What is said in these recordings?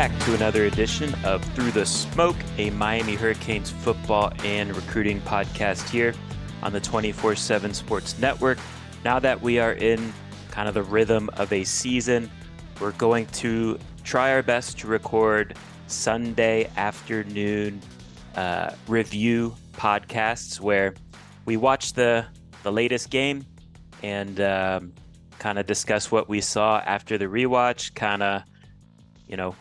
back to another edition of Through the Smoke, a Miami Hurricanes football and recruiting podcast here on the 24 7 Sports Network. Now that we are in kind of the rhythm of a season, we're going to try our best to record Sunday afternoon uh, review podcasts where we watch the, the latest game and um, kind of discuss what we saw after the rewatch, kind of you know,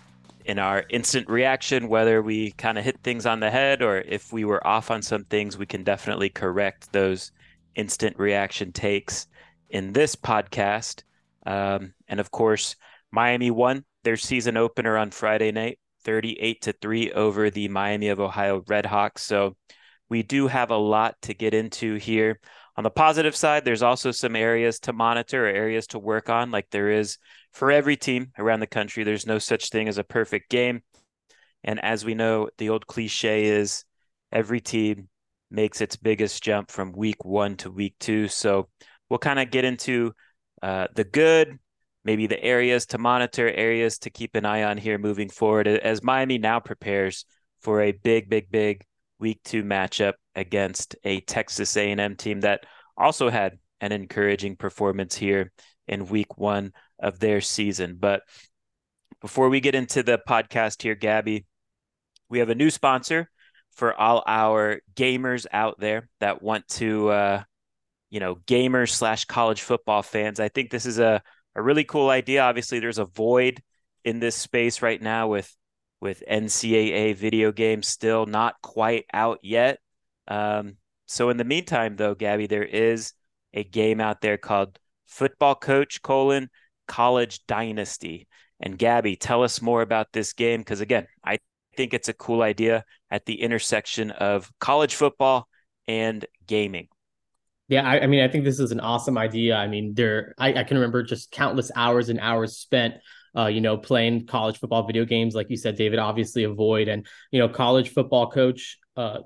in our instant reaction, whether we kind of hit things on the head or if we were off on some things, we can definitely correct those instant reaction takes in this podcast. Um, and of course, Miami won their season opener on Friday night, 38 to 3 over the Miami of Ohio Redhawks. So we do have a lot to get into here. On the positive side, there's also some areas to monitor, or areas to work on, like there is for every team around the country. There's no such thing as a perfect game. And as we know, the old cliche is every team makes its biggest jump from week one to week two. So we'll kind of get into uh, the good, maybe the areas to monitor, areas to keep an eye on here moving forward as Miami now prepares for a big, big, big week two matchup against a Texas A&M team that also had an encouraging performance here in week one of their season. But before we get into the podcast here, Gabby, we have a new sponsor for all our gamers out there that want to, uh, you know, gamers slash college football fans. I think this is a, a really cool idea. Obviously, there's a void in this space right now with with NCAA video games still not quite out yet. Um, so in the meantime, though, Gabby, there is a game out there called Football Coach colon College Dynasty. And Gabby, tell us more about this game because again, I think it's a cool idea at the intersection of college football and gaming. Yeah, I, I mean, I think this is an awesome idea. I mean, there, I, I can remember just countless hours and hours spent uh, you know, playing college football video games, like you said, David, obviously avoid. And, you know, college football coach, uh,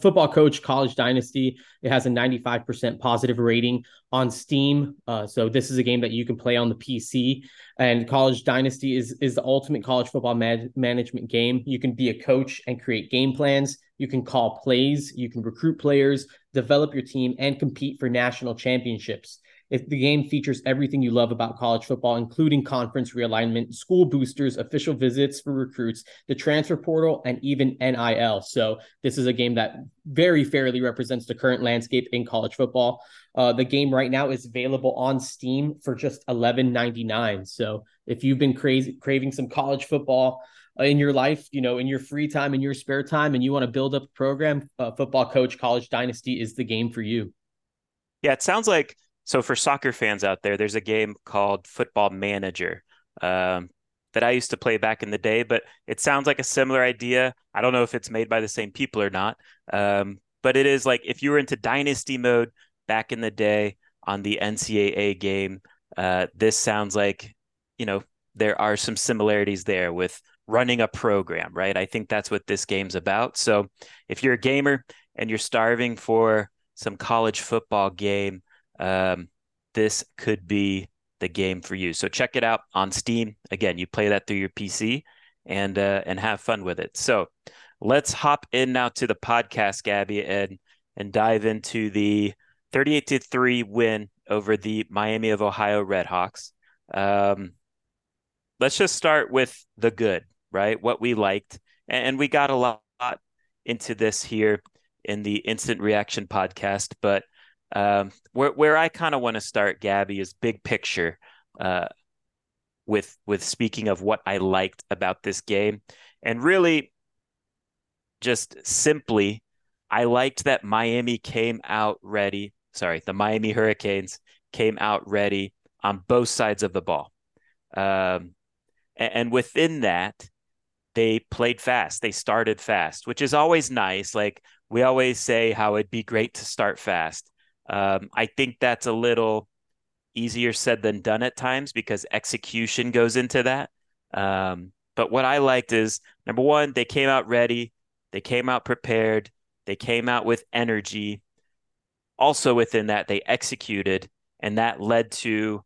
football coach college dynasty. It has a 95% positive rating on steam. Uh, so this is a game that you can play on the pc and college dynasty is is the ultimate college football man- management game. You can be a coach and create game plans. You can call plays. You can recruit players develop your team and compete for national championships the game features everything you love about college football, including conference realignment, school boosters, official visits for recruits, the transfer portal, and even NIL. So this is a game that very fairly represents the current landscape in college football. Uh, the game right now is available on Steam for just $11.99. So if you've been crazy craving some college football uh, in your life, you know, in your free time, in your spare time, and you want to build up a program, uh, Football Coach College Dynasty is the game for you. Yeah, it sounds like so for soccer fans out there, there's a game called Football Manager um, that I used to play back in the day, but it sounds like a similar idea. I don't know if it's made by the same people or not, um, but it is like if you were into Dynasty mode back in the day on the NCAA game, uh, this sounds like you know there are some similarities there with running a program, right? I think that's what this game's about. So if you're a gamer and you're starving for some college football game um, this could be the game for you. So check it out on Steam. Again, you play that through your PC and uh, and have fun with it. So let's hop in now to the podcast, Gabby, and and dive into the 38 to 3 win over the Miami of Ohio Redhawks. Um, let's just start with the good, right? What we liked. And we got a lot into this here in the instant reaction podcast, but um, where where I kind of want to start, Gabby, is big picture. Uh, with with speaking of what I liked about this game, and really, just simply, I liked that Miami came out ready. Sorry, the Miami Hurricanes came out ready on both sides of the ball, um, and, and within that, they played fast. They started fast, which is always nice. Like we always say, how it'd be great to start fast. Um, I think that's a little easier said than done at times because execution goes into that. Um, but what I liked is number one, they came out ready, they came out prepared, they came out with energy. Also, within that, they executed, and that led to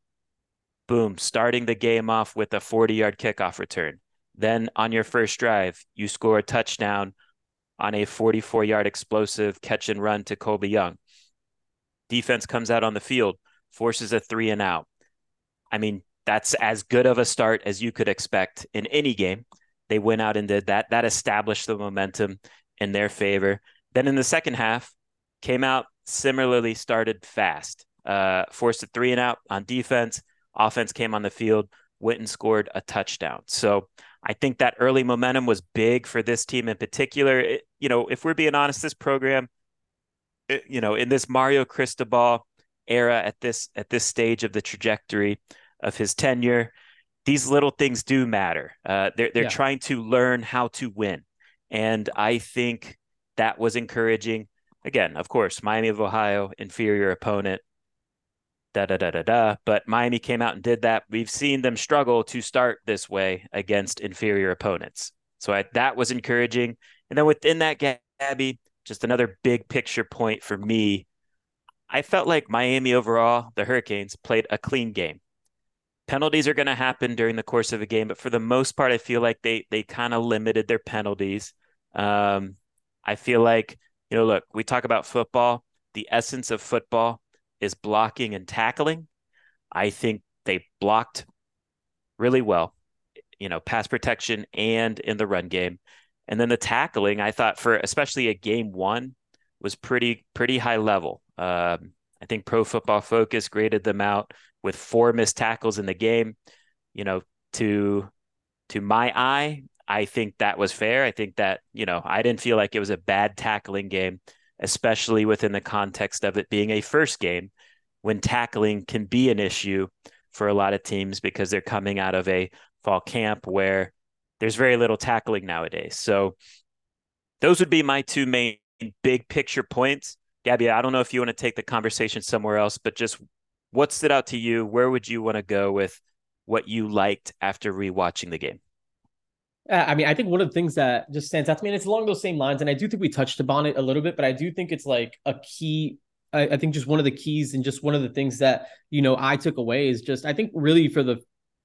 boom, starting the game off with a 40 yard kickoff return. Then on your first drive, you score a touchdown on a 44 yard explosive catch and run to Colbie Young. Defense comes out on the field, forces a three and out. I mean, that's as good of a start as you could expect in any game. They went out and did that. That established the momentum in their favor. Then in the second half, came out similarly, started fast, uh, forced a three and out on defense. Offense came on the field, went and scored a touchdown. So I think that early momentum was big for this team in particular. It, you know, if we're being honest, this program, you know, in this Mario Cristobal era at this at this stage of the trajectory of his tenure, these little things do matter. Uh, they're they're yeah. trying to learn how to win, and I think that was encouraging. Again, of course, Miami of Ohio, inferior opponent, da da da da da. But Miami came out and did that. We've seen them struggle to start this way against inferior opponents. So I, that was encouraging. And then within that, Gabby, just another big picture point for me. I felt like Miami overall, the Hurricanes, played a clean game. Penalties are going to happen during the course of a game, but for the most part, I feel like they they kind of limited their penalties. Um, I feel like you know, look, we talk about football. The essence of football is blocking and tackling. I think they blocked really well, you know, pass protection and in the run game. And then the tackling, I thought for especially a game one was pretty pretty high level. Um, I think Pro Football Focus graded them out with four missed tackles in the game. You know, to to my eye, I think that was fair. I think that you know I didn't feel like it was a bad tackling game especially within the context of it being a first game when tackling can be an issue for a lot of teams because they're coming out of a fall camp where there's very little tackling nowadays. So those would be my two main big picture points. Gabby, I don't know if you want to take the conversation somewhere else, but just what stood out to you? Where would you want to go with what you liked after rewatching the game? Uh, I mean, I think one of the things that just stands out to me, and it's along those same lines, and I do think we touched upon it a little bit, but I do think it's like a key. I, I think just one of the keys and just one of the things that you know I took away is just I think really for the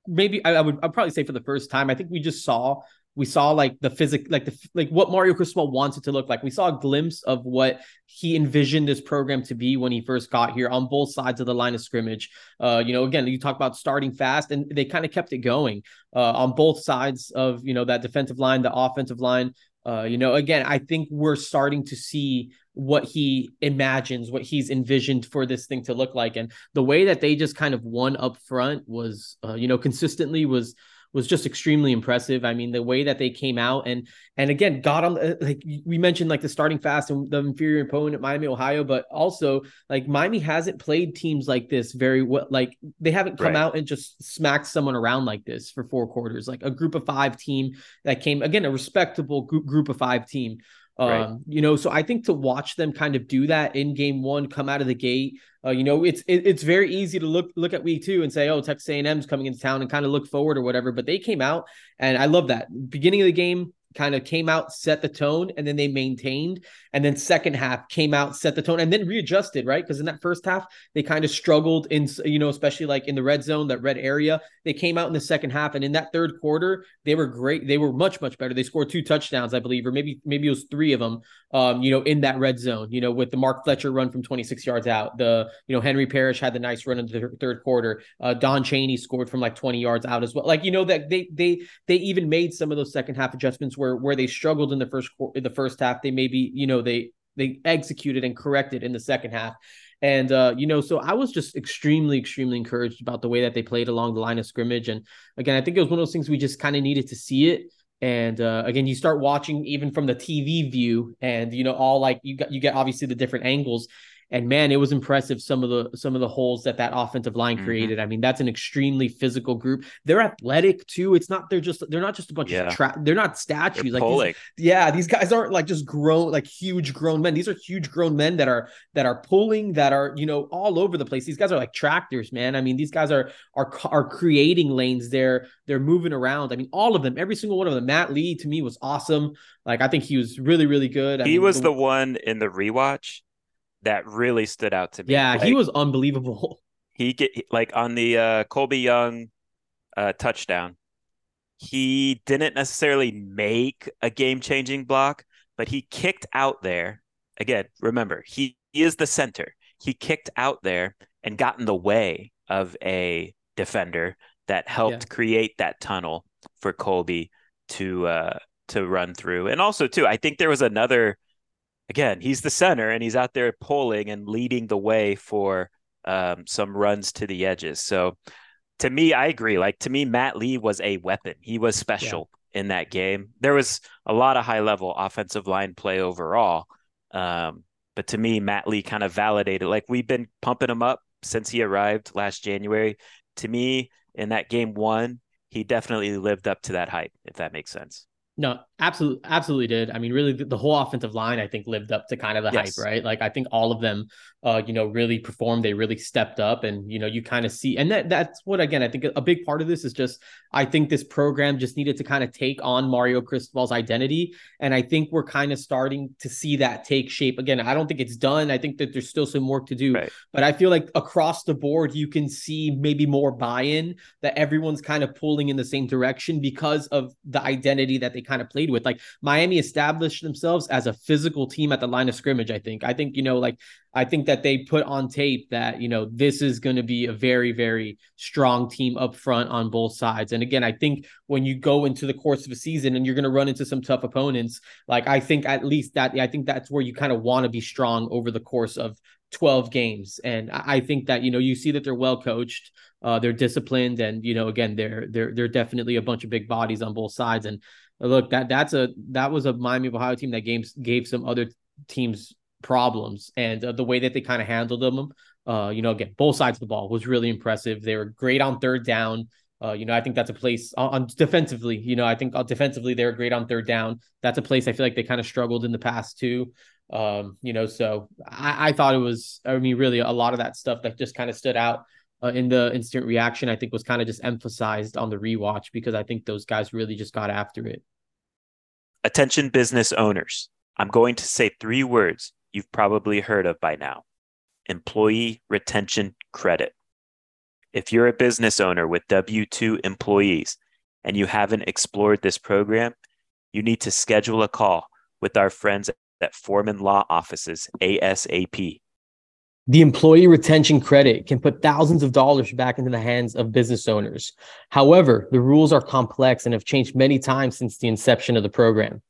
maybe I, I would I'd probably say for the first time I think we just saw we saw like the physic like the like what Mario Cristobal wants it to look like. We saw a glimpse of what he envisioned this program to be when he first got here on both sides of the line of scrimmage. Uh, you know, again, you talk about starting fast, and they kind of kept it going uh, on both sides of you know that defensive line, the offensive line. Uh, you know, again, I think we're starting to see what he imagines, what he's envisioned for this thing to look like, and the way that they just kind of won up front was, uh, you know, consistently was was just extremely impressive. I mean, the way that they came out and and again got on like we mentioned like the starting fast and the inferior opponent Miami, Ohio, but also like Miami hasn't played teams like this very well. Like they haven't come right. out and just smacked someone around like this for four quarters. Like a group of five team that came again a respectable group group of five team. Um, you know, so I think to watch them kind of do that in game one, come out of the gate, uh, you know, it's it, it's very easy to look look at week two and say, oh, Texas A&M's coming into town and kind of look forward or whatever. But they came out, and I love that beginning of the game. Kind of came out, set the tone, and then they maintained. And then second half came out, set the tone, and then readjusted, right? Because in that first half, they kind of struggled in, you know, especially like in the red zone, that red area. They came out in the second half, and in that third quarter, they were great. They were much, much better. They scored two touchdowns, I believe, or maybe maybe it was three of them. Um, you know, in that red zone, you know, with the Mark Fletcher run from 26 yards out, the you know Henry Parrish had the nice run in the third quarter. Uh, Don Chaney scored from like 20 yards out as well. Like you know that they they they even made some of those second half adjustments where where they struggled in the first in the first half. They maybe you know they they executed and corrected in the second half. And uh, you know, so I was just extremely, extremely encouraged about the way that they played along the line of scrimmage. And again, I think it was one of those things we just kind of needed to see it. And uh, again, you start watching even from the TV view, and you know, all like you got you get obviously the different angles, and man, it was impressive some of the some of the holes that that offensive line mm-hmm. created. I mean, that's an extremely physical group. They're athletic too. It's not they're just they're not just a bunch yeah. of tra- they're not statues. They're like these, yeah, these guys aren't like just grown like huge grown men. These are huge grown men that are that are pulling that are you know all over the place. These guys are like tractors, man. I mean, these guys are are are creating lanes. They're they're moving around. I mean, all of them, every single one of them. Matt Lee to me was awesome. Like I think he was really really good. I he mean, was the, the one in the rewatch that really stood out to me. Yeah, like, he was unbelievable. He get like on the uh, Colbie Young uh, touchdown. He didn't necessarily make a game changing block, but he kicked out there. Again, remember, he, he is the center. He kicked out there and got in the way of a defender that helped yeah. create that tunnel for Colbie to uh to run through. And also too, I think there was another again, he's the center and he's out there pulling and leading the way for um, some runs to the edges. So to me, I agree. Like to me, Matt Lee was a weapon. He was special yeah. in that game. There was a lot of high level offensive line play overall. Um, but to me, Matt Lee kind of validated. Like we've been pumping him up since he arrived last January. To me, in that game one, he definitely lived up to that hype, if that makes sense. No, absolutely, absolutely did. I mean, really, the, the, whole offensive line, I think, lived up to kind of the yes. hype, right? Like, I think all of them, uh, you know, really performed. They really stepped up, and you know, you kind of see, and that that's what again, I think a big part of this is just, I think this program just needed to kind of take on Mario Cristobal's identity, and I think we're kind of starting to see that take shape. Again, I don't think it's done. I think that there's still some work to do, right. but I feel like across the board, you can see maybe more buy-in that everyone's kind of pulling in the same direction because of the identity that they kind of played with. Like Miami established themselves as a physical team at the line of scrimmage. I think. I think you know, like I think that they put on tape that you know this is going to be a very very strong team up front on both sides. And again, I think when you go into the course of a season and you're going to run into some tough opponents, like I think at least that I think that's where you kind of want to be strong over the course of 12 games. And I think that, you know, you see that they're well coached, uh, they're disciplined, and you know, again, they're they're they're definitely a bunch of big bodies on both sides. And look, that that's a that was a Miami of Ohio team that games gave some other teams problems, and uh, the way that they kind of handled them, uh, you know, again, both sides of the ball was really impressive. They were great on third down. Uh, you know, I think that's a place on, on defensively. You know, I think uh, defensively they were great on third down. That's a place I feel like they kind of struggled in the past too. Um, you know, so I, I thought it was, I mean, really a lot of that stuff that just kind of stood out uh, in the instant reaction, I think was kind of just emphasized on the rewatch because I think those guys really just got after it. Attention business owners. I'm going to say three words you've probably heard of by now employee retention credit. If you're a business owner with W 2 employees and you haven't explored this program, you need to schedule a call with our friends at Forman Law Offices ASAP. The employee retention credit can put thousands of dollars back into the hands of business owners. However, the rules are complex and have changed many times since the inception of the program.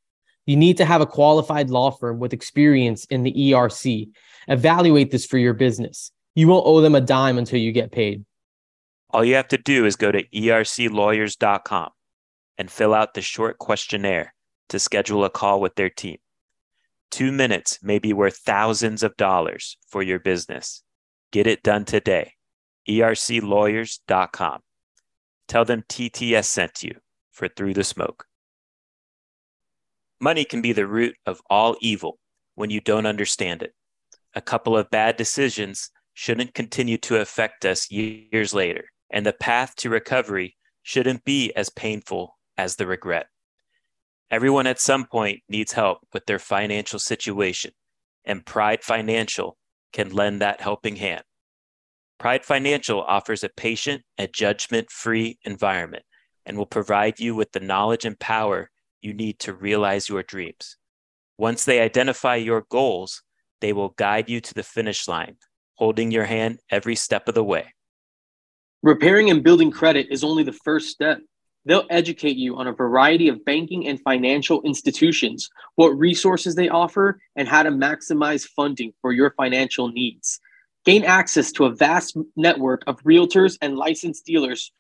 You need to have a qualified law firm with experience in the ERC. Evaluate this for your business. You won't owe them a dime until you get paid. All you have to do is go to erclawyers.com and fill out the short questionnaire to schedule a call with their team. Two minutes may be worth thousands of dollars for your business. Get it done today. ERClawyers.com. Tell them TTS sent you for Through the Smoke. Money can be the root of all evil when you don't understand it. A couple of bad decisions shouldn't continue to affect us years later, and the path to recovery shouldn't be as painful as the regret. Everyone at some point needs help with their financial situation, and Pride Financial can lend that helping hand. Pride Financial offers a patient and judgment free environment and will provide you with the knowledge and power you need to realize your dreams. Once they identify your goals, they will guide you to the finish line, holding your hand every step of the way. Repairing and building credit is only the first step. They'll educate you on a variety of banking and financial institutions, what resources they offer, and how to maximize funding for your financial needs. Gain access to a vast network of realtors and licensed dealers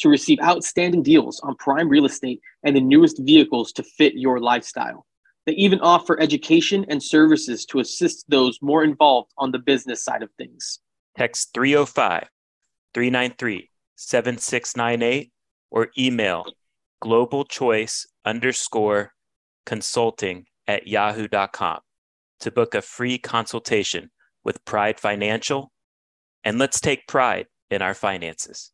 to receive outstanding deals on prime real estate and the newest vehicles to fit your lifestyle. They even offer education and services to assist those more involved on the business side of things. Text 305 393 7698 or email global choice underscore consulting at yahoo.com to book a free consultation with Pride Financial. And let's take pride in our finances.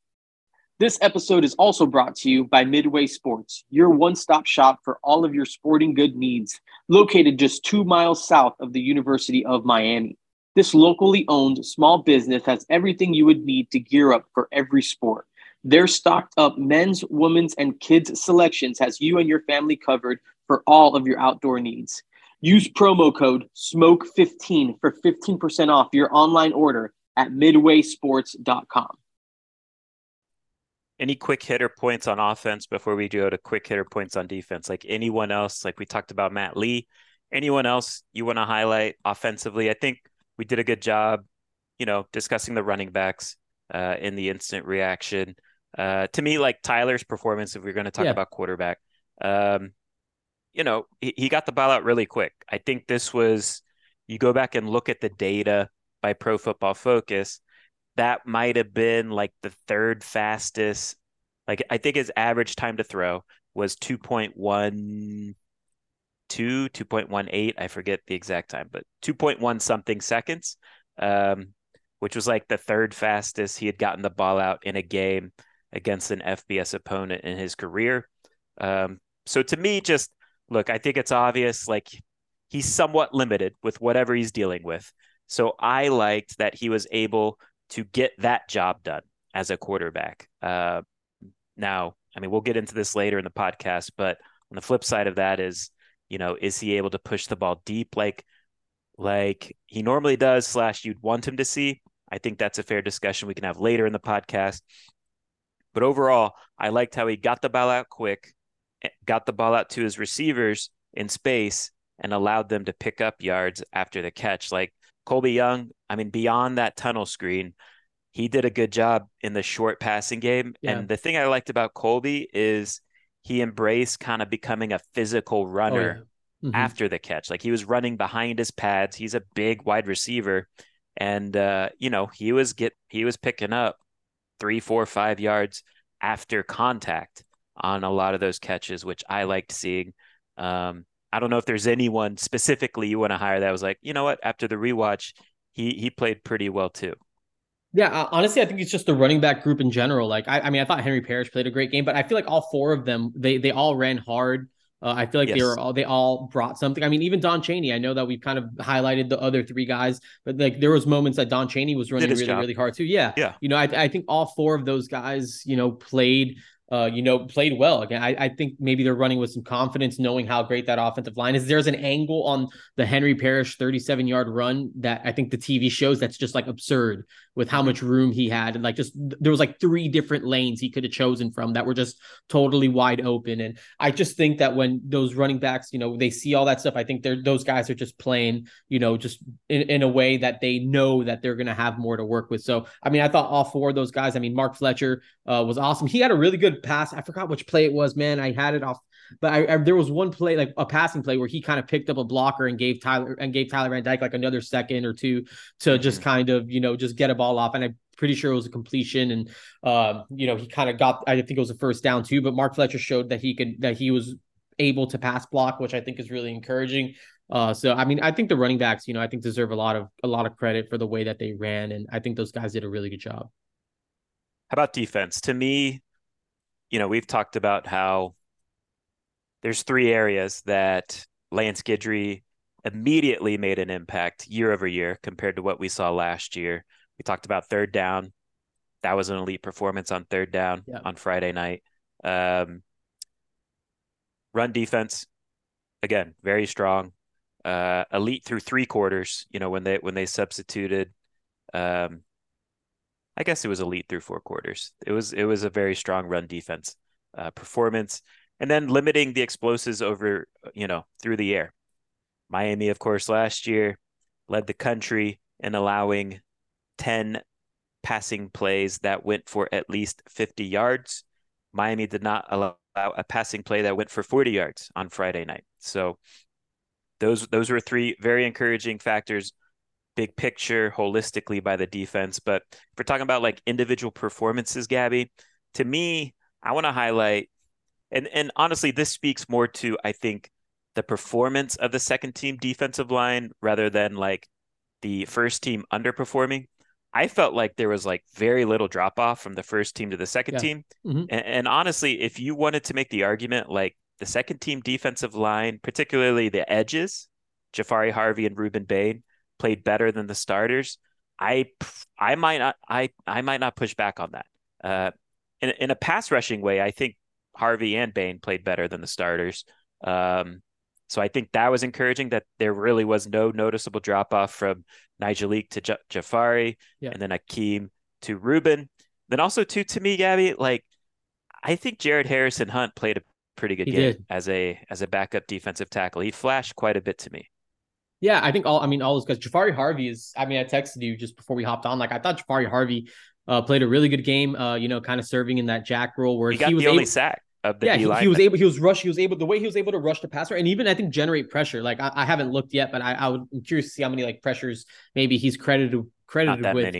This episode is also brought to you by Midway Sports, your one stop shop for all of your sporting good needs, located just two miles south of the University of Miami. This locally owned small business has everything you would need to gear up for every sport. Their stocked up men's, women's, and kids selections has you and your family covered for all of your outdoor needs. Use promo code SMOKE15 for 15% off your online order at midwaysports.com. Any quick hitter points on offense before we go to quick hitter points on defense? Like anyone else, like we talked about Matt Lee, anyone else you want to highlight offensively? I think we did a good job, you know, discussing the running backs uh, in the instant reaction. Uh, to me, like Tyler's performance, if we're going to talk yeah. about quarterback, um, you know, he, he got the ball out really quick. I think this was, you go back and look at the data by Pro Football Focus, that might have been like the third fastest. Like, I think his average time to throw was 2.12, 2.18. I forget the exact time, but 2.1 something seconds, um, which was like the third fastest he had gotten the ball out in a game against an FBS opponent in his career. Um, so to me, just look, I think it's obvious like he's somewhat limited with whatever he's dealing with. So I liked that he was able to get that job done as a quarterback. Uh, now, I mean, we'll get into this later in the podcast, but on the flip side of that is, you know, is he able to push the ball deep like like he normally does? Slash, you'd want him to see. I think that's a fair discussion we can have later in the podcast. But overall, I liked how he got the ball out quick, got the ball out to his receivers in space and allowed them to pick up yards after the catch. Like Colbie Young, I mean, beyond that tunnel screen, he did a good job in the short passing game. Yeah. And the thing I liked about Colbie is he embraced kind of becoming a physical runner oh, yeah. mm-hmm. after the catch. Like he was running behind his pads. He's a big wide receiver. And uh, you know, he was get he was picking up three, four, five yards after contact on a lot of those catches, which I liked seeing. Um, I don't know if there's anyone specifically you want to hire that was like, you know what, after the rewatch, he he played pretty well too. Yeah, uh, honestly, I think it's just the running back group in general. Like, I, I mean, I thought Henry Parrish played a great game, but I feel like all four of them, they they all ran hard. Uh, I feel like yes. they were all they all brought something. I mean, even Don Chaney. I know that we've kind of highlighted the other three guys, but like there was moments that Don Chaney was running really, job. really hard too. Yeah, yeah. You know, I I think all four of those guys, you know, played uh, you know, played well. Again, I, I, think maybe they're running with some confidence, knowing how great that offensive line is. There's an angle on the Henry Parrish 37 yard run that I think the TV shows that's just like absurd with how much room he had. And like just there was like three different lanes he could have chosen from that were just totally wide open. And I just think that when those running backs, you know, they see all that stuff, I think they're those guys are just playing, you know, just in, in a way that they know that they're going to have more to work with. So, I mean, I thought all four of those guys, I mean, Mark Fletcher uh, was awesome. He had a really good pass. I forgot which play it was, man. I had it off, but I, I, there was one play, like a passing play, where he kind of picked up a blocker and gave Tyler and gave Tyler Van Dyke like another second or two to just mm-hmm. kind of you know just get a ball off. And I'm pretty sure it was a completion, and um, you know he kind of got. I think it was a first down too. But Mark Fletcher showed that he could that he was able to pass block, which I think is really encouraging. Uh, so I mean, I think the running backs, you know, I think deserve a lot of a lot of credit for the way that they ran, and I think those guys did a really good job. How about defense? To me, you know, we've talked about how there's three areas that Lance Guidry immediately made an impact year over year compared to what we saw last year. We talked about third down. That was an elite performance on third down yeah. on Friday night. Um, run defense, again, very strong. Uh, elite through three quarters. You know when they when they substituted. Um, I guess it was elite through four quarters. It was it was a very strong run defense uh, performance, and then limiting the explosives over you know through the air. Miami, of course, last year led the country in allowing ten passing plays that went for at least 50 yards. Miami did not allow a passing play that went for 40 yards on Friday night. So those those were three very encouraging factors big picture holistically by the defense but if we're talking about like individual performances gabby to me i want to highlight and and honestly this speaks more to i think the performance of the second team defensive line rather than like the first team underperforming I felt like there was like very little drop off from the first team to the second yeah. team. Mm-hmm. And, and, honestly, if you wanted to make the argument like the second team defensive line, particularly the edges, Jafari Harvey and Rueben Bain played better than the starters. I I might not I I might not push back on that. Uh, in in a pass rushing way, I think Harvey and Bain played better than the starters. Um, so I think that was encouraging that there really was no noticeable drop off from Nyjalik to J- Jafari yeah. and then Akheem to Rueben. Then also to to me, Gabby, like I think Jared Harrison Hunt played a pretty good he game did. as a as a backup defensive tackle. He flashed quite a bit to me. Yeah, I think all I mean all those guys. Jafari Harvey is. I mean, I texted you just before we hopped on. Like I thought Jafari Harvey uh, played a really good game. Uh, you know, kind of serving in that jack role where he, got he was the only able, sack of the yeah, he, he, was able. He was rush. He was able. The way he was able to rush the passer, and even I think generate pressure. Like I, I haven't looked yet, but I, I would, I'm curious to see how many like pressures maybe he's credited credited with.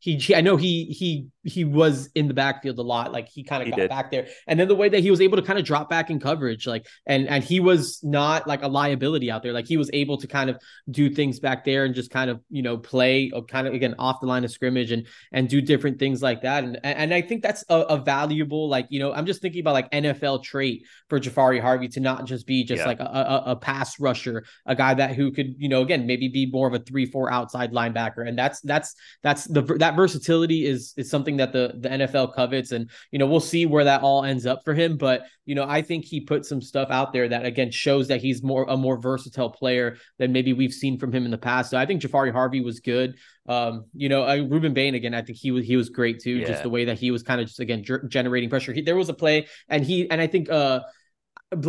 He, he, I know he he he was in the backfield a lot. Like he kind of got did. back there, and then the way that he was able to kind of drop back in coverage, like and and he was not like a liability out there. Like he was able to kind of do things back there and just kind of you know play uh, kind of again off the line of scrimmage and and do different things like that. And and I think that's a, a valuable like you know I'm just thinking about like NFL trait for Jafari Harvey to not just be just yeah. like a, a, a pass rusher, a guy that who could you know again maybe be more of a three four outside linebacker, and that's that's that's the that versatility is is something that the the NFL covets, and you know we'll see where that all ends up for him. But you know I think he put some stuff out there that again shows that he's more a more versatile player than maybe we've seen from him in the past. So I think Jafari Harvey was good. Um, you know, uh, Rueben Bain again. I think he was he was great too. Yeah. Just the way that he was kind of just again ger- generating pressure. He, there was a play, and he and I think uh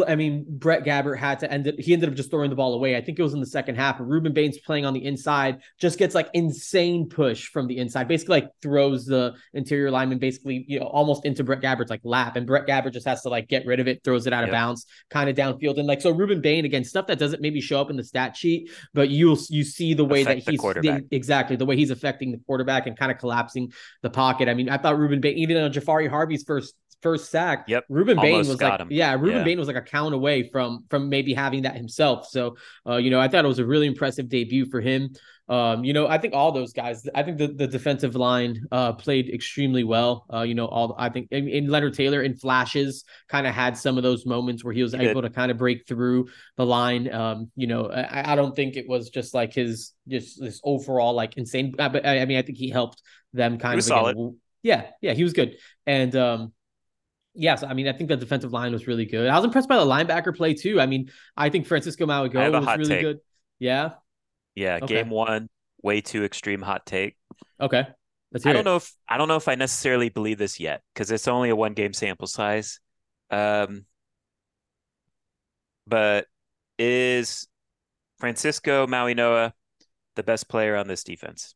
I mean, Brett Gabbert had to end it. He ended up just throwing the ball away. I think it was in the second half. Rueben Bain's playing on the inside, just gets like insane push from the inside. Basically, like throws the interior lineman basically, you know, almost into Brett Gabbert's like lap, and Brett Gabbert just has to like get rid of it, throws it out of bounds, kind of downfield, and like so. Rueben Bain again, stuff that doesn't maybe show up in the stat sheet, but you'll you see the way Affect that he's the, exactly the way he's affecting the quarterback and kind of collapsing the pocket. I mean, I thought Rueben Bain, even on Jafari Harvey's first first sack. Yep. Rueben Bain was like, him. yeah, Rueben yeah. Bain was like a count away from from maybe having that himself. So, uh, you know, I thought it was a really impressive debut for him. Um, you know, I think all those guys. I think the, the defensive line uh played extremely well. Uh, you know, all I think in, in Leonard Taylor in flashes kind of had some of those moments where he was he able did. to kind of break through the line. Um, you know, I, I don't think it was just like his just this overall like insane. But I, I mean, I think he helped them kind of again, yeah, yeah, he was good. And um, Yes, I mean I think the defensive line was really good. I was impressed by the linebacker play too. I mean, I think Francisco Mauigoa was really take. good. Yeah. Yeah, okay. game one, way too extreme hot take. Okay. I don't it. know if I don't know if I necessarily believe this yet because it's only a one game sample size. Um, but is Francisco Mauigoa the best player on this defense?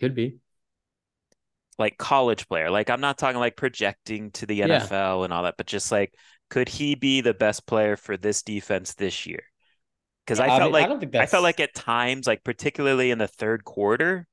Could be. like college player. Like I'm not talking like projecting to the NFL yeah. and all that, but just like could he be the best player for this defense this year? Because yeah, I felt mean, like I, I felt like at times, like particularly in the third quarter,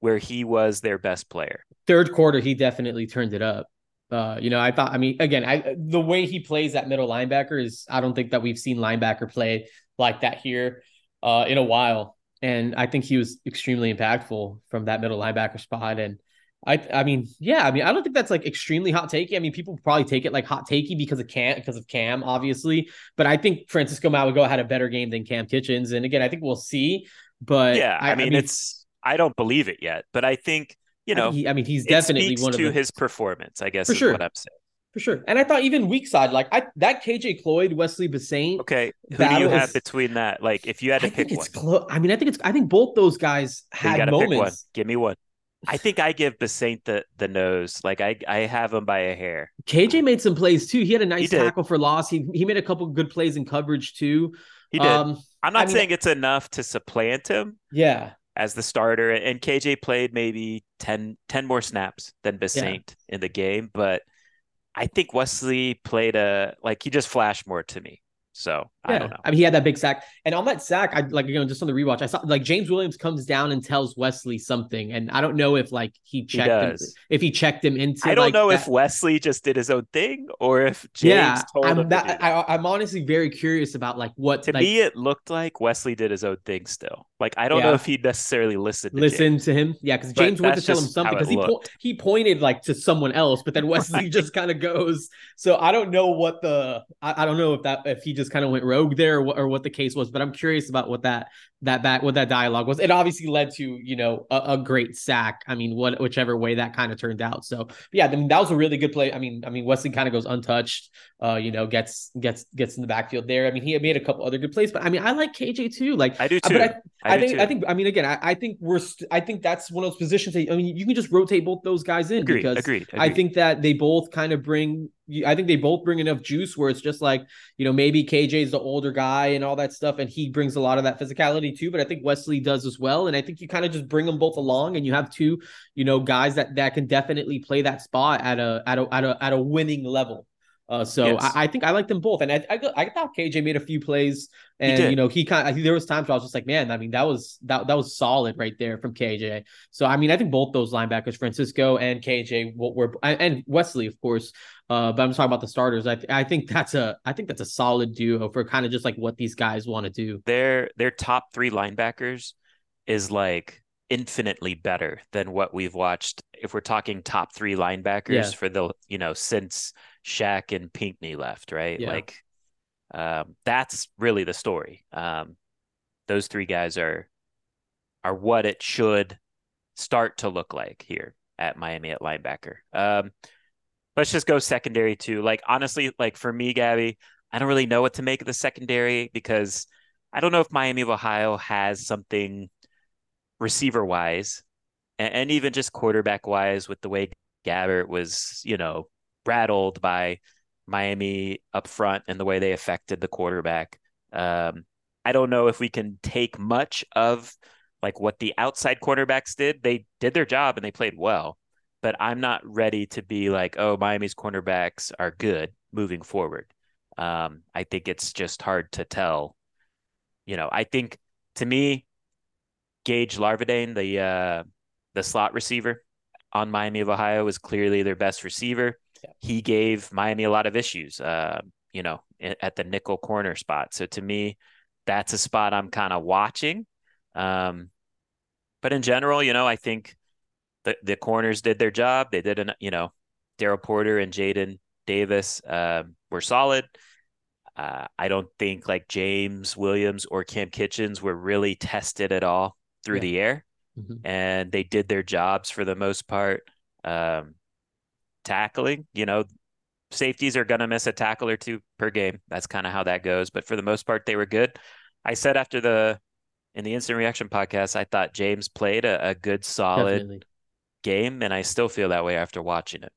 where he was their best player. Third quarter, he definitely turned it up. Uh, you know, I thought, I mean, again, I the way he plays that middle linebacker is, I don't think that we've seen linebacker play like that here uh, in a while. And I think he was extremely impactful from that middle linebacker spot. And I I mean, yeah, I mean, I don't think that's like extremely hot takey. I mean, people probably take it like hot takey because of Kam, because of Kam, obviously. But I think Francisco Mauigoa had a better game than Kam Kinchens. And again, I think we'll see. But yeah, I, I, mean, I mean, it's I don't believe it yet, but I think you know. I, he, I mean, he's definitely one of to the, his performance. I guess for sure. what I'm saying. For sure, and I thought even weak side, like I that KJ Cloyd, Wesley Bissainthe. Okay, who do you have is, between that? Like, if you had to I pick one, clo- I mean, I think it's. I think both those guys had moments. Give me one. I think I give Bissainthe the the nose. Like I I have him by a hair. KJ made some plays too. He had a nice tackle for loss. He he made a couple good plays in coverage too. He did. Um, I'm not I saying mean, it's enough to supplant him. Yeah. As the starter, and KJ played maybe 10, 10 more snaps than Bissainthe yeah. in the game, but I think Wesley played a like he just flashed more to me. So yeah. I don't know. I mean, he had that big sack, and on that sack, I like you know just on the rewatch, I saw like James Williams comes down and tells Wesley something, and I don't know if like he checked he him, if he checked him into. I don't like, know that. if Wesley just did his own thing or if James yeah, told I'm him. That, I, am honestly very curious about like what to like, me it looked like Wesley did his own thing still. Like I don't yeah. know if he necessarily listened. To Listen James. to him, yeah, because James went to tell him something because he po- he pointed like to someone else, but then Wesley right. just kind of goes. So I don't know what the I, I don't know if that if he just kind of went rogue there or what, or what the case was, but I'm curious about what that that back what that dialogue was. It obviously led to you know a, a great sack. I mean, what whichever way that kind of turned out. So yeah, I mean that was a really good play. I mean, I mean Wesley kind of goes untouched. Uh, you know, gets gets gets in the backfield there. I mean, he made a couple other good plays, but I mean, I like KJ too. Like I do too. But I, I, I think too. I think I mean again, I, I think we're st- I think that's one of those positions. That, I mean, you can just rotate both those guys in agreed, because agreed, agreed. I think that they both kind of bring I think they both bring enough juice where it's just like, you know, maybe KJ is the older guy and all that stuff, and he brings a lot of that physicality too. But I think Wesley does as well. And I think you kind of just bring them both along and you have two, you know, guys that that can definitely play that spot at a at a at a at a winning level. Uh, so yes. I, I, think I like them both, and I, I, I thought KJ made a few plays, and you know he kind of there was times where I was just like, man, I mean that was that that was solid right there from KJ. So I mean I think both those linebackers, Francisco and KJ, were and Wesley of course, uh, but I'm talking about the starters. I I think that's a I think that's a solid duo for kind of just like what these guys want to do. Their their top three linebackers is like infinitely better than what we've watched. If we're talking top three linebackers yeah. for the you know since Shaq and Pinckney left, right? Yeah. Like um, that's really the story. Um, those three guys are are what it should start to look like here at Miami at linebacker. Um, let's just go secondary too. Like honestly, like for me, Gabby, I don't really know what to make of the secondary because I don't know if Miami of Ohio has something receiver wise and, and even just quarterback wise with the way Gabbert was, you know, rattled by Miami up front and the way they affected the quarterback. Um, I don't know if we can take much of like what the outside quarterbacks did. They did their job and they played well, but I'm not ready to be like, oh, Miami's cornerbacks are good moving forward. Um, I think it's just hard to tell. You know, I think to me, Gage Larvadain, the uh, the slot receiver on Miami of Ohio, is clearly their best receiver he gave Miami a lot of issues, uh, you know, at the nickel corner spot. So to me, that's a spot I'm kind of watching. Um, but in general, you know, I think the, the corners did their job. They did, an, you know, Daryl Porter and Jaden Davis uh, were solid. Uh, I don't think like James Williams or Kam Kinchens were really tested at all through yeah. the air, mm-hmm. and they did their jobs for the most part. Um, tackling. You know, safeties are going to miss a tackle or two per game. That's kind of how that goes. But for the most part, they were good. I said after the in the instant reaction podcast, I thought James played a, a good, solid Definitely. game, and I still feel that way after watching it.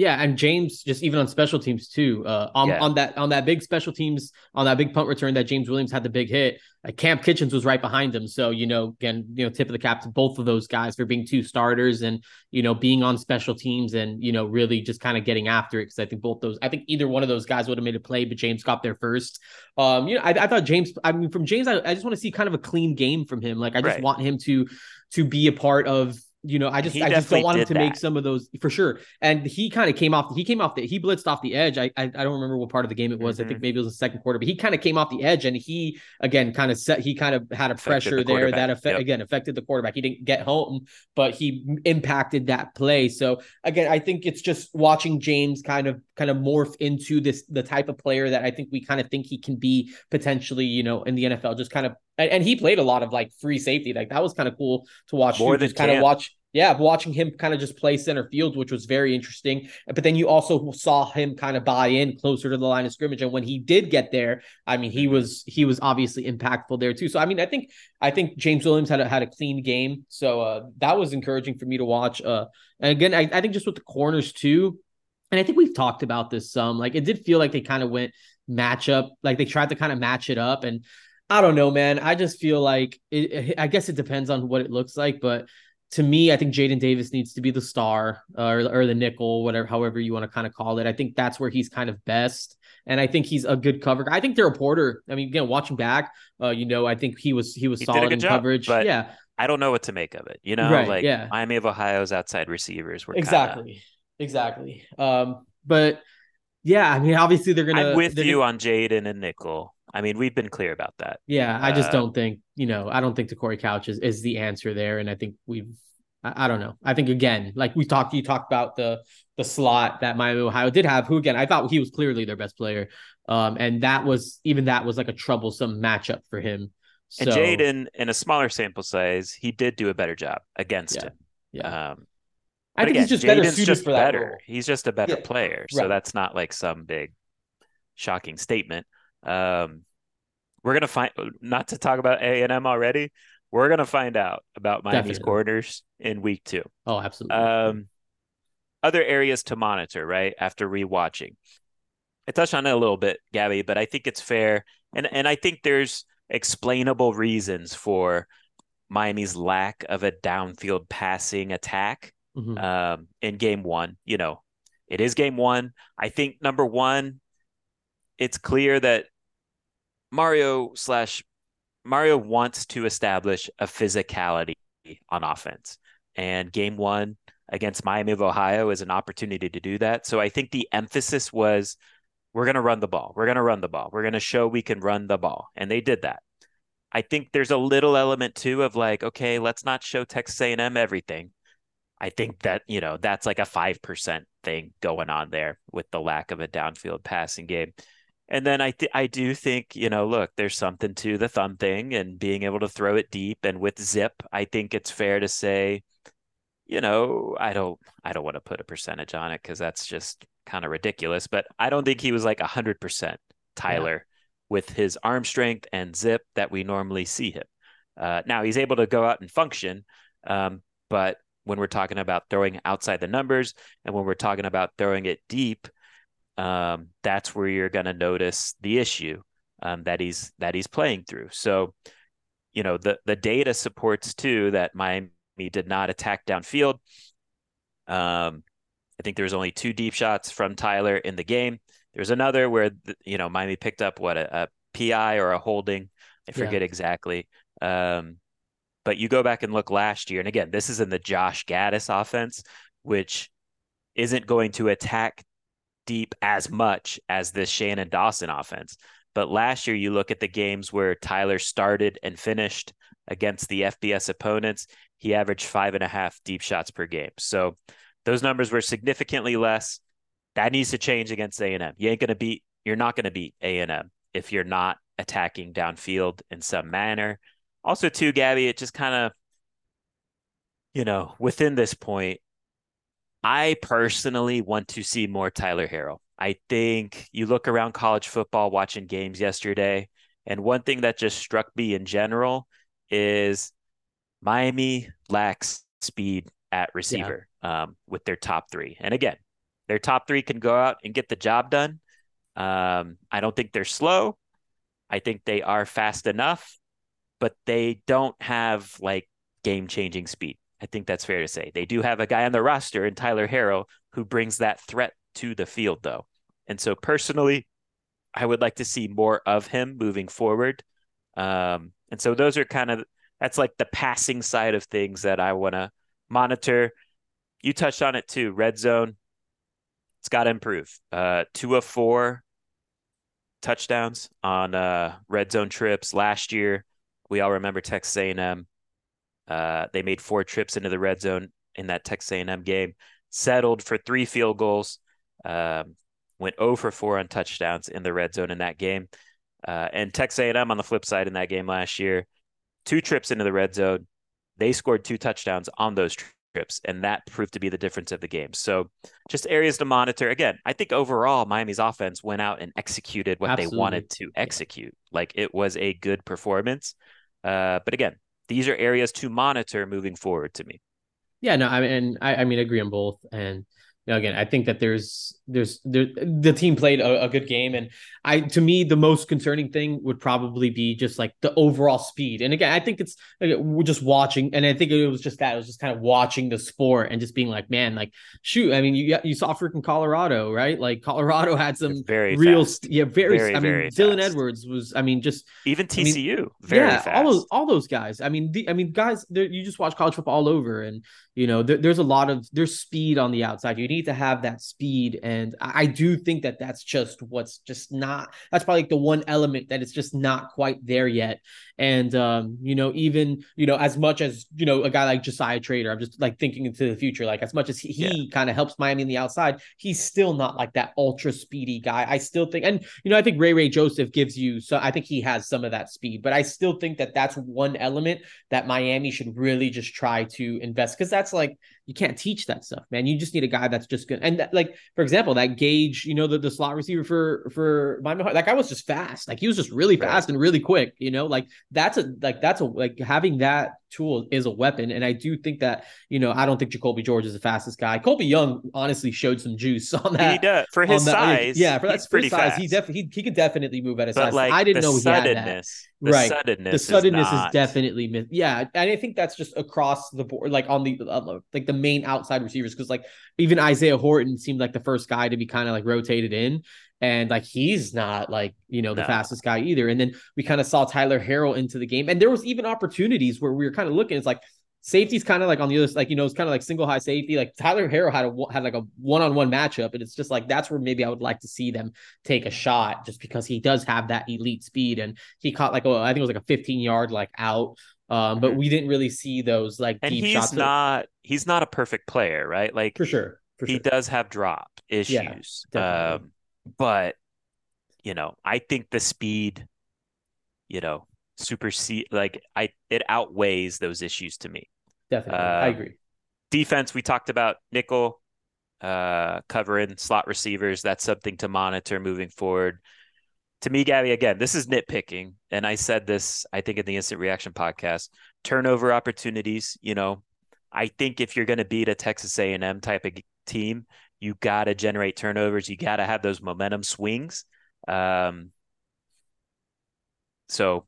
Yeah, and James just even on special teams too. Uh, on, yeah. on that on that big special teams on that big punt return that James Williams had the big hit. Uh, Kam Kinchens was right behind him, so you know again you know tip of the cap to both of those guys for being two starters and you know being on special teams and you know really just kind of getting after it because I think both those I think either one of those guys would have made a play, but James got there first. Um, you know I, I thought James I mean from James I, I just want to see kind of a clean game from him. Like I just right. want him to to be a part of you know, I just I just don't want him to that. make some of those for sure. And he kind of came off. He came off the he blitzed off the edge. I I, I don't remember what part of the game it was. Mm-hmm. I think mm-hmm. maybe it was the second quarter, but he kind of came off the edge and he again kind of set. He kind of had a pressure the there that affect, yep. again affected the quarterback. He didn't get home, but he impacted that play. So again, I think it's just watching James kind of kind of morph into this the type of player that I think we kind of think he can be potentially. You know, in the NFL, just kind of and, he played a lot of like free safety. Like that was kind of cool to watch. More than just kind of watch yeah, watching him kind of just play center field, which was very interesting. But then you also saw him kind of buy in closer to the line of scrimmage, and when he did get there, I mean, he was he was obviously impactful there too. So I mean, I think I think James Williams had a, had a clean game, so uh, that was encouraging for me to watch. Uh, and again, I, I think just with the corners too, and I think we've talked about this some. Like it did feel like they kind of went matchup, like they tried to kind of match it up, and I don't know, man. I just feel like it, I guess it depends on what it looks like, but to me, I think Jaden Davis needs to be the star uh, or, or the nickel, whatever, however you want to kind of call it. I think that's where he's kind of best. And I think he's a good cover. I think Daryl Porter, I mean, again, watching back, uh, you know, I think he was, he was he solid in job, coverage. yeah. I don't know what to make of it. You know, right, like yeah. Miami of Ohio's outside receivers were exactly, kinda... exactly. Um, but yeah, I mean, obviously they're gonna. I'm with you gonna... on Jaden and nickel. I mean, we've been clear about that. Yeah, I just uh, don't think you know. I don't think Te'Cory Couch is, is the answer there, and I think we've. I, I, don't know. I think again, like we talked, you talked about the the slot that Miami Ohio did have. Who again? I thought he was clearly their best player, um, and that was even that was like a troublesome matchup for him. So, and Jaden, in a smaller sample size, he did do a better job against yeah, him. Yeah. Um, I think again, he's just Jaden's better suited just for that better. Role. He's just a better yeah, player, so right. that's not like some big shocking statement. Um, we're gonna find not to talk about A and M already. We're gonna find out about Miami's Definitely. corners in week two. Oh, absolutely. Um, other areas to monitor, right? After rewatching, I touched on it a little bit, Gaby, but I think it's fair, and and I think there's explainable reasons for Miami's lack of a downfield passing attack mm-hmm. um, in game one. You know, it is game one. I think number one, it's clear that Mario slash Mario wants to establish a physicality on offense. And game one against Miami of Ohio is an opportunity to do that. So I think the emphasis was we're going to run the ball. We're going to run the ball. We're going to show we can run the ball. And they did that. I think there's a little element too of like, okay, let's not show Texas A&M everything. I think that, you know, that's like a 5% thing going on there with the lack of a downfield passing game. And then I th- I do think you know look there's something to the thumb thing and being able to throw it deep and with zip I think it's fair to say you know I don't I don't want to put a percentage on it because that's just kind of ridiculous but I don't think he was like hundred percent Tyler yeah. with his arm strength and zip that we normally see him. Uh, now he's able to go out and function, um, but when we're talking about throwing outside the numbers and when we're talking about throwing it deep um, that's where you're going to notice the issue um, that he's that he's playing through. So, you know, the the data supports too that Miami did not attack downfield. Um, I think there was only two deep shots from Tyler in the game. There's another where you know Miami picked up what a, a PI or a holding. I forget yeah. exactly. Um, but you go back and look last year, and again, this is in the Josh Gattis offense, which isn't going to attack deep as much as this Shannon Dawson offense. But last year, you look at the games where Tyler started and finished against the FBS opponents, he averaged five and a half deep shots per game. So those numbers were significantly less. That needs to change against A&M. You ain't going to beat, you're not going to beat A&M if you're not attacking downfield in some manner. Also, too, Gaby, it just kind of, you know, within this point, I personally want to see more Tyler Harrell. I think you look around college football watching games yesterday, and one thing that just struck me in general is Miami lacks speed at receiver yeah. um, with their top three. And again, their top three can go out and get the job done. Um, I don't think they're slow. I think they are fast enough, but they don't have like game changing speed. I think that's fair to say. They do have a guy on the roster in Tyler Harrell who brings that threat to the field, though. And so, personally, I would like to see more of him moving forward. Um, and so, those are kind of that's like the passing side of things that I want to monitor. You touched on it too. Red zone, it's got to improve. Uh, two of four touchdowns on uh, red zone trips last year. We all remember Texas A&M. Uh, they made four trips into the red zone in that Texas A&M game. Settled for three field goals. Um, went 0 for 4 on touchdowns in the red zone in that game. Uh, and Texas A&M on the flip side in that game last year, two trips into the red zone. They scored two touchdowns on those trips, and that proved to be the difference of the game. So, just areas to monitor. Again, I think overall Miami's offense went out and executed what Absolutely. they wanted to execute. Like it was a good performance. Uh, but again, these are areas to monitor moving forward to me. Yeah, no, I mean, I, I mean, agree on both, and you know, again, I think that there's there's there, the team played a, a, good game, and I to me the most concerning thing would probably be just like the overall speed. And again, I think it's like, we're just watching, and I think it was just that it was just kind of watching the sport and just being like, man, like shoot. I mean, you you saw freaking Colorado, right? Like Colorado had some very real, fast. yeah, very. very I mean, very Dylan fast. Edwards was, I mean, just even TCU, I mean, very yeah, fast. all those all those guys. I mean, the, I mean, guys, you just watch college football all over, and you know, there, there's a lot of there's speed on the outside. You need to have that speed, and I, I do think that that's just what's just not. That's probably like the one element that it's just not quite there yet. And um, you know, even you know, as much as you know, a guy like Joshisa Trader, I'm just like thinking into the future. Like as much as he, he yeah. kind of helps Miami on the outside, he's still not like that ultra speedy guy. I still think, and you know, I think Ray Ray Joseph gives you. So I think he has some of that speed, but I still think that that's one element that Miami should really just try to invest because that's like you can't teach that stuff, man. You just need a guy that's just good. And that, like for example, that Gage, you know, the, the slot receiver for for Miami, that guy was just fast. Like he was just really fast and really quick. You know, like that's a like that's a like having that tool is a weapon. And I do think that, you know, I don't think Jacolby George is the fastest guy. Colbie Young honestly showed some juice on that. He does for his size. Yeah, for that pretty size. Fast. He definitely he, he could definitely move at his but size. Like I didn't know he had that. The right. suddenness. The suddenness is, is definitely yeah, and I think that's just across the board, like on the uh, like the main outside receivers, because like even Isaiah Horton seemed like the first guy to be kind of like rotated in, and like he's not like you know the no. fastest guy either. And then we kind of saw Tyler Harrell into the game, and there was even opportunities where we were kind of looking. It's like safety's kind of like on the other, like you know, it's kind of like single high safety. Like Tyler Harrell had a had like a one on one matchup, and it's just like that's where maybe I would like to see them take a shot, just because he does have that elite speed, and he caught like a, I think it was like a 15 yard like out. Um, but mm-hmm. we didn't really see those like and deep he's shots. not he's not a perfect player, right? Like for sure, for he sure. does have drop issues. Yeah, um, but you know, I think the speed, you know, supersede like I it outweighs those issues to me. Definitely, I um, agree. Defense, we talked about nickel, uh, covering slot receivers. That's something to monitor moving forward. To me, Gaby, again, this is nitpicking, and I said this, I think, in the Instant Reaction podcast. Turnover opportunities, you know, I think if you're going to beat a Texas A&M type of team, you got to generate turnovers. You got to have those momentum swings. Um, so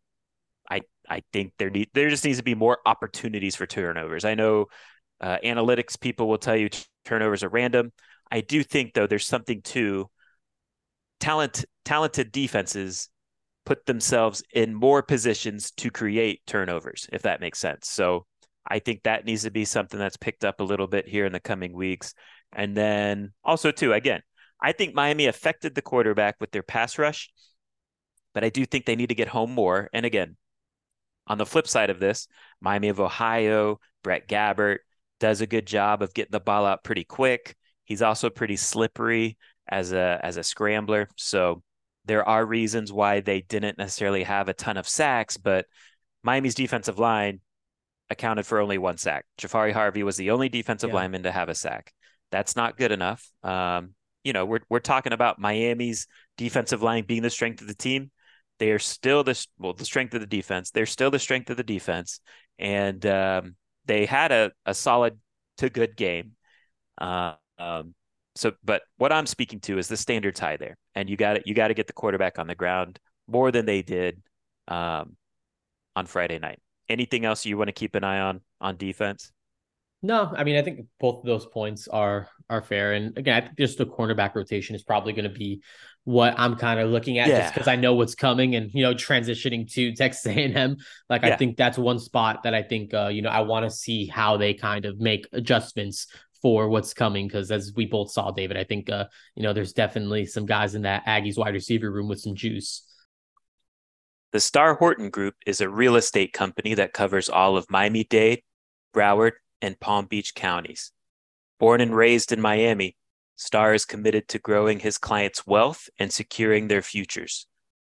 I I think there need there just needs to be more opportunities for turnovers. I know uh, analytics people will tell you turnovers are random. I do think though there's something to talent talented defenses put themselves in more positions to create turnovers, if that makes sense. So I think that needs to be something that's picked up a little bit here in the coming weeks. And then also too, again, I think Miami affected the quarterback with their pass rush, but I do think they need to get home more. And again, on the flip side of this, Miami of Ohio, Brett Gabbert does a good job of getting the ball out pretty quick. He's also pretty slippery as a as a scrambler. So there are reasons why they didn't necessarily have a ton of sacks, but Miami's defensive line accounted for only one sack. Jafari Harvey was the only defensive yeah. lineman to have a sack. That's not good enough. Um, you know, we're we're talking about Miami's defensive line being the strength of the team. They are still the well, the strength of the defense. They're still the strength of the defense, and um, they had a, a solid to good game. Uh, um, so, but what I'm speaking to is the standards high there, and you got it. You got to get the quarterback on the ground more than they did um, on Friday night. Anything else you want to keep an eye on on defense? No, I mean I think both of those points are are fair, and again, I think just the cornerback rotation is probably going to be what I'm kind of looking at, yeah. just because I know what's coming, and you know, transitioning to Texas A&M, like yeah. I think that's one spot that I think uh, you know I want to see how they kind of make adjustments for what's coming because as we both saw, David, I think uh, you know there's definitely some guys in that Aggies wide receiver room with some juice. The Starr Horton Group is a real estate company that covers all of Miami Dade, Broward, and Palm Beach counties. Born and raised in Miami, Starr is committed to growing his clients' wealth and securing their futures.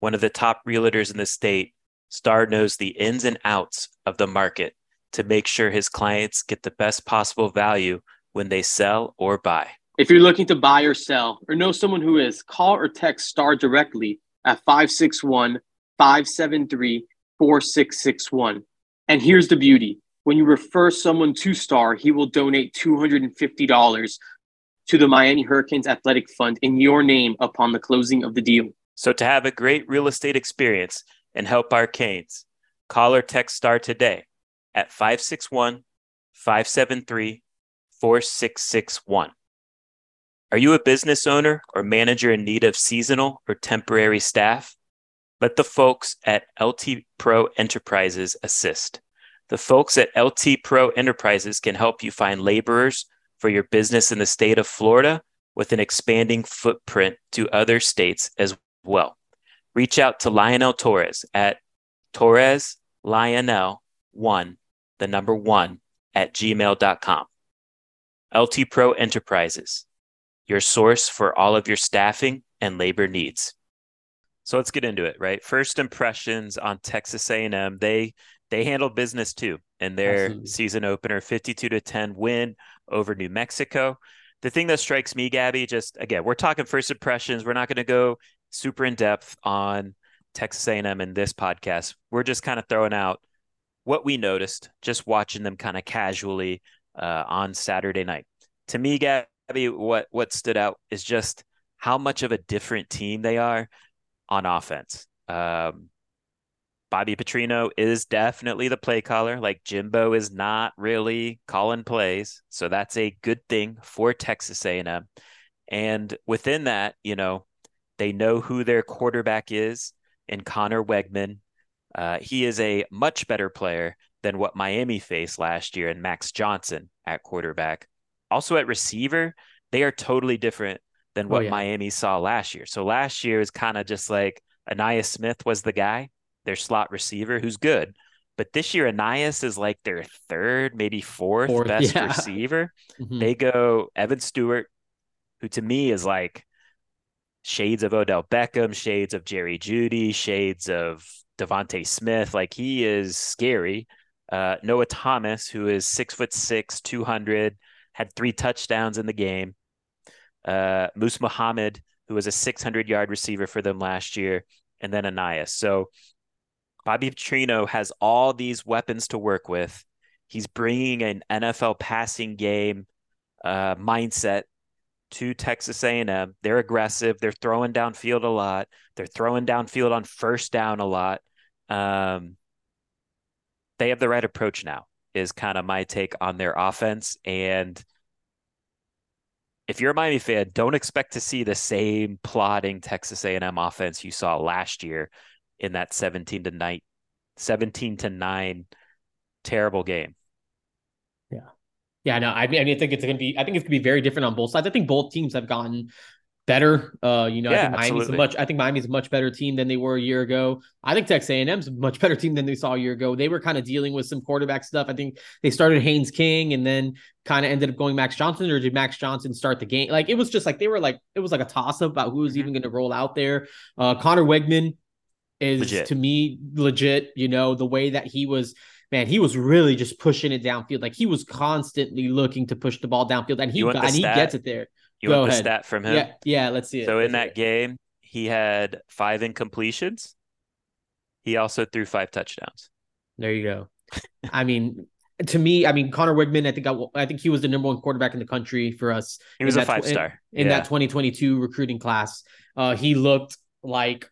One of the top realtors in the state, Starr knows the ins and outs of the market to make sure his clients get the best possible value when they sell or buy. If you're looking to buy or sell or know someone who is, call or text STARR directly at 561 573 4661. And here's the beauty when you refer someone to STARR, he will donate $250 to the Miami Hurricanes Athletic Fund in your name upon the closing of the deal. So, to have a great real estate experience and help our Canes, call or text STARR today at 561 573 4661. Are you a business owner or manager in need of seasonal or temporary staff? Let the folks at LT Pro Enterprises assist. The folks at LT Pro Enterprises can help you find laborers for your business in the state of Florida with an expanding footprint to other states as well. Reach out to Lionel Torres at Torres Lionel 1, the number 1 at gmail.com. LT Pro Enterprises, your source for all of your staffing and labor needs. So let's get into it, right? First impressions on Texas A&M. They they handled business too in their Absolutely. season opener 52 to 10 win over New Mexico. The thing that strikes me, Gaby, just again, we're talking first impressions. We're not going to go super in depth on Texas A&M in this podcast. We're just kind of throwing out what we noticed just watching them kind of casually uh, on Saturday night. To me, Gaby, what what stood out is just how much of a different team they are on offense. Um, Bobby Petrino is definitely the play caller. Like Jimbo is not really calling plays, so that's a good thing for Texas A&M. And within that, you know, they know who their quarterback is in Conner Weigman. Uh, he is a much better player than what Miami faced last year and Max Johnson at quarterback. Also at receiver, they are totally different than oh, what oh, yeah. Miami saw last year. So last year is kind of just like Ainias Smith was the guy their slot receiver who's good. But this year, Ainias is like their third, maybe fourth, fourth best yeah. receiver. Mm-hmm. They go Evan Stewart, who to me is like shades of Odell Beckham, shades of Jerry Jeudy, shades of DeVonta Smith. Like he is scary. Uh, Noah Thomas, who is six foot six, 200, had three touchdowns in the game. Uh, Moose Muhammad, who was a 600 yard receiver for them last year, and then Ainias. So Bobby Petrino has all these weapons to work with. He's bringing an NFL passing game uh, mindset to Texas A&M. They're aggressive. They're throwing downfield a lot. They're throwing downfield on first down a lot. Um, they have the right approach now. Is kind of my take on their offense. And if you're a Miami fan, don't expect to see the same plodding Texas A&M offense you saw last year in that 17 to 9 17 to 9 terrible game. Yeah. Yeah, no, I mean, I, mean, I think it's going to be, I think it's going to be very different on both sides. I think both teams have gotten better. Uh, you know, yeah, I think Miami's a much, I think Miami's a much better team than they were a year ago. I think Texas A&M's a much better team than they saw a year ago. They were kind of dealing with some quarterback stuff. I think they started Haynes King and then kind of ended up going Max Johnson, or did Max Johnson start the game? Like it was just like they were like it was like a toss up about who was mm-hmm. even going to roll out there. Uh, Conner Weigman is legit. to me legit. You know, the way that he was, man, he was really just pushing it downfield. Like he was constantly looking to push the ball downfield, and he and he gets it there. You Go want ahead. the stat from him? Yeah, yeah. Let's see it. So let's in that it. game, he had five incompletions. He also threw five touchdowns. There you go. I mean, to me, I mean, Conner Weigman, I think I, I, think he was the number one quarterback in the country for us. He was a five star in, in yeah. that 2022 recruiting class. Uh, he looked like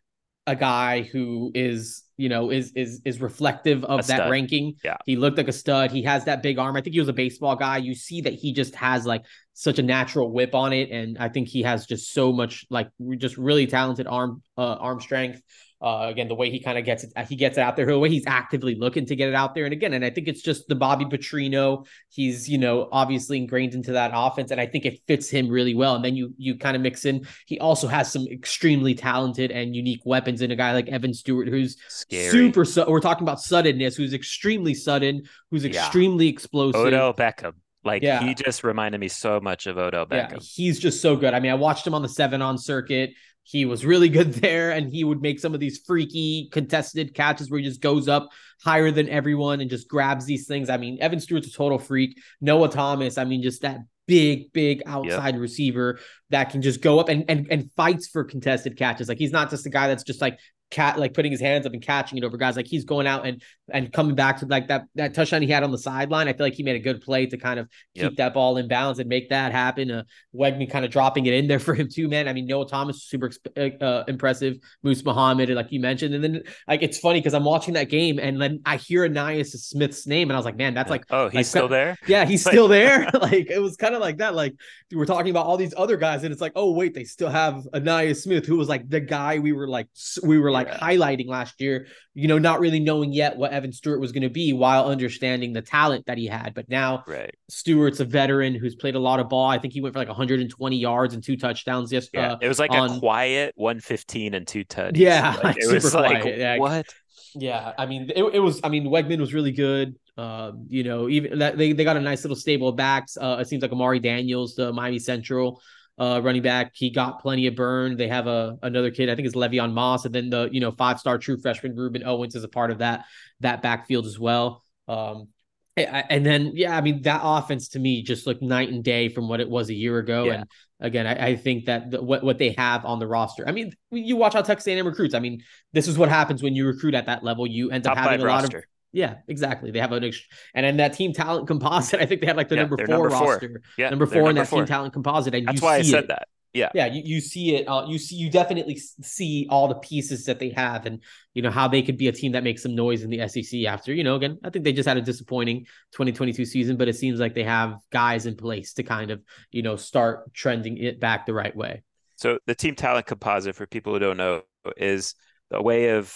a guy who is you know is is is reflective of that ranking. Yeah, he looked like a stud. He has that big arm. I think he was a baseball guy. You see that he just has like such a natural whip on it, and I think he has just so much like just really talented arm uh, arm strength. Uh, again, the way he kind of gets it, he gets it out there, the way he's actively looking to get it out there. And again, and I think it's just the Bobby Petrino. He's, you know, obviously ingrained into that offense. And I think it fits him really well. And then you you kind of mix in, he also has some extremely talented and unique weapons in a guy like Evan Stewart, who's Scary. super su- we're talking about suddenness, who's extremely sudden, who's yeah. extremely explosive. Odell Beckham. Like yeah. he just reminded me so much of Odell Beckham. Yeah, he's just so good. I mean, I watched him on the seven on circuit. He was really good there, and he would make some of these freaky contested catches where he just goes up higher than everyone and just grabs these things. I mean, Evan Stewart's a total freak. Noah Thomas, I mean, just that big, big outside yep. receiver that can just go up and, and and fights for contested catches. Like he's not just a guy that's just like cat like putting his hands up and catching it over guys. Like he's going out and and coming back to like that that touchdown he had on the sideline. I feel like he made a good play to kind of keep yep. that ball in balance and make that happen. Uh, Weigman kind of dropping it in there for him too, man. I mean, Noah Thomas super uh, uh, impressive. Moose Muhammad, like you mentioned, and then like it's funny because I'm watching that game and then I hear Ainias Smith's name and I was like, man, that's like oh he's like, still there. Yeah, he's still there. like it was kind of like that. Like we're talking about all these other guys and it's like oh wait, they still have Ainias Smith who was like the guy we were like we were like yeah. highlighting last year. You know, not really knowing yet what Evan Stewart was going to be while understanding the talent that he had. But now right. Stewart's a veteran who's played a lot of ball. I think he went for like 120 yards and two touchdowns. Yes, yeah. Uh, it was like on... a quiet 115 and two touchdowns. Yeah, like, it was quiet. like yeah. what? Yeah, I mean, it, it was. I mean, Weigman was really good. Um, you know, even that they, they got a nice little stable of backs. Uh, it seems like Amari Daniels, the Miami Central uh, running back. He got plenty of burn. They have a another kid, I think it's Le'Veon Moss, and then the you know five star true freshman Rueben Owens is a part of that that backfield as well. Um, and then yeah, I mean that offense to me just looked night and day from what it was a year ago. Yeah. And again, I, I think that the, what what they have on the roster. I mean, you watch how Texas A&M recruits. I mean, this is what happens when you recruit at that level. You end up Top having a roster. lot of yeah, exactly. They have an ex- and in that team talent composite, I think they have like the yeah, number, four number roster. Four. Yeah, number four in that four. team talent composite. And that's why I said it. that. Yeah, yeah, you, you see it. Uh, you see, you definitely see all the pieces that they have, and you know how they could be a team that makes some noise in the SEC. After you know, again, I think they just had a disappointing 2022 season, but it seems like they have guys in place to kind of you know start trending it back the right way. So the team talent composite, for people who don't know, is a way of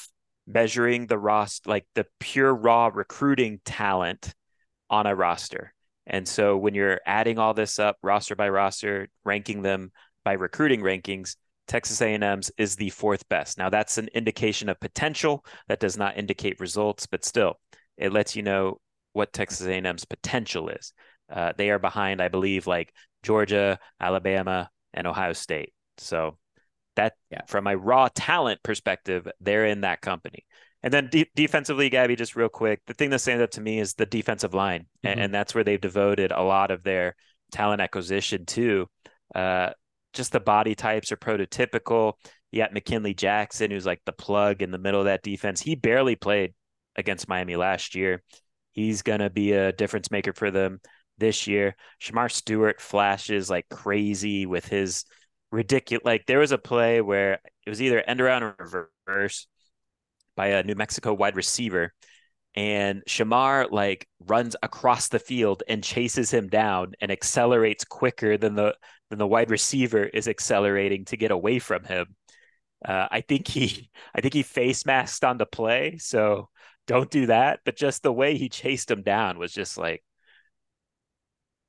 measuring the roster, like the pure raw recruiting talent on a roster. And so when you're adding all this up, roster by roster, ranking them by recruiting rankings, Texas A&M's is the fourth best. Now that's an indication of potential. That does not indicate results, but still, it lets you know what Texas A&M's potential is. Uh, they are behind, I believe, like Georgia, Alabama, and Ohio State. So that yeah. from a raw talent perspective, they're in that company. And then de- defensively, Gaby, just real quick, the thing that stands out to me is the defensive line, mm-hmm. and, and, that's where they've devoted a lot of their talent acquisition to. Uh, just the body types are prototypical. You got McKinley Jackson, who's like the plug in the middle of that defense. He barely played against Miami last year. He's gonna be a difference maker for them this year. Shemar Stewart flashes like crazy with his ridiculous. Like there was a play where it was either end around or reverse by a New Mexico wide receiver, and Shemar like runs across the field and chases him down and accelerates quicker than the than the wide receiver is accelerating to get away from him. Uh, I think he I think he face masked on the play, so don't do that. But just the way he chased him down was just like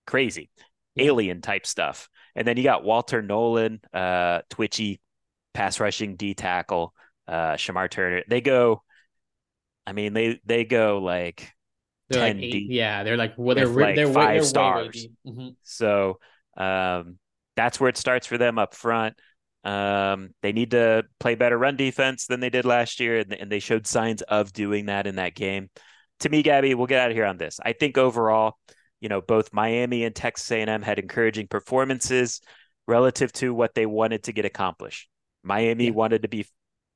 crazy, alien type stuff. And then you got Walter Nolen, uh, twitchy pass rushing D tackle, uh, Shemar Turner. They go, I mean, they they go like they're 10 like eight, deep. Yeah, they're like well, they're, like they're five they're stars. Mm-hmm. So um, that's where it starts for them up front. Um, they need to play better run defense than they did last year, and, and they showed signs of doing that in that game. To me, Gaby, we'll get out of here on this. I think overall, you know, both Miami and Texas A&M had encouraging performances relative to what they wanted to get accomplished. Miami yeah. wanted to be,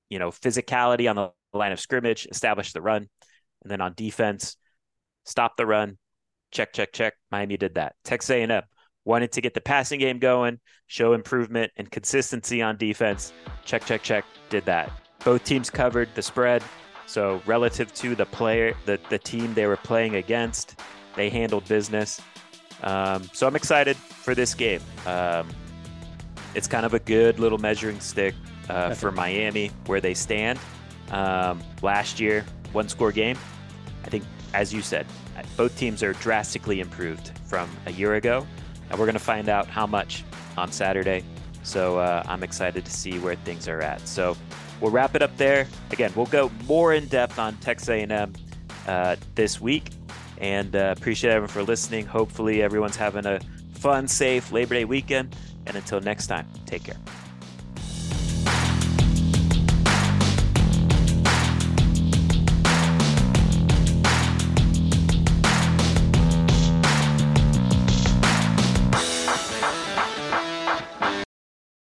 you know, physicality on the line of scrimmage, establish the run, and then on defense, stop the run, Check, check, check. Miami did that. Texas A&M wanted to get the passing game going, show improvement and consistency on defense. Check, check, check. Did that. Both teams covered the spread. So relative to the player, the, the team they were playing against, they handled business. Um, so I'm excited for this game. Um, it's kind of a good little measuring stick uh, for Miami where they stand. Um, last year, one score game. I think, as you said, both teams are drastically improved from a year ago. And we're going to find out how much on Saturday. So uh, I'm excited to see where things are at. So we'll wrap it up there. Again, we'll go more in depth on Texas A&M uh, this week. And uh, appreciate everyone for listening. Hopefully, everyone's having a fun, safe Labor Day weekend. And until next time, take care.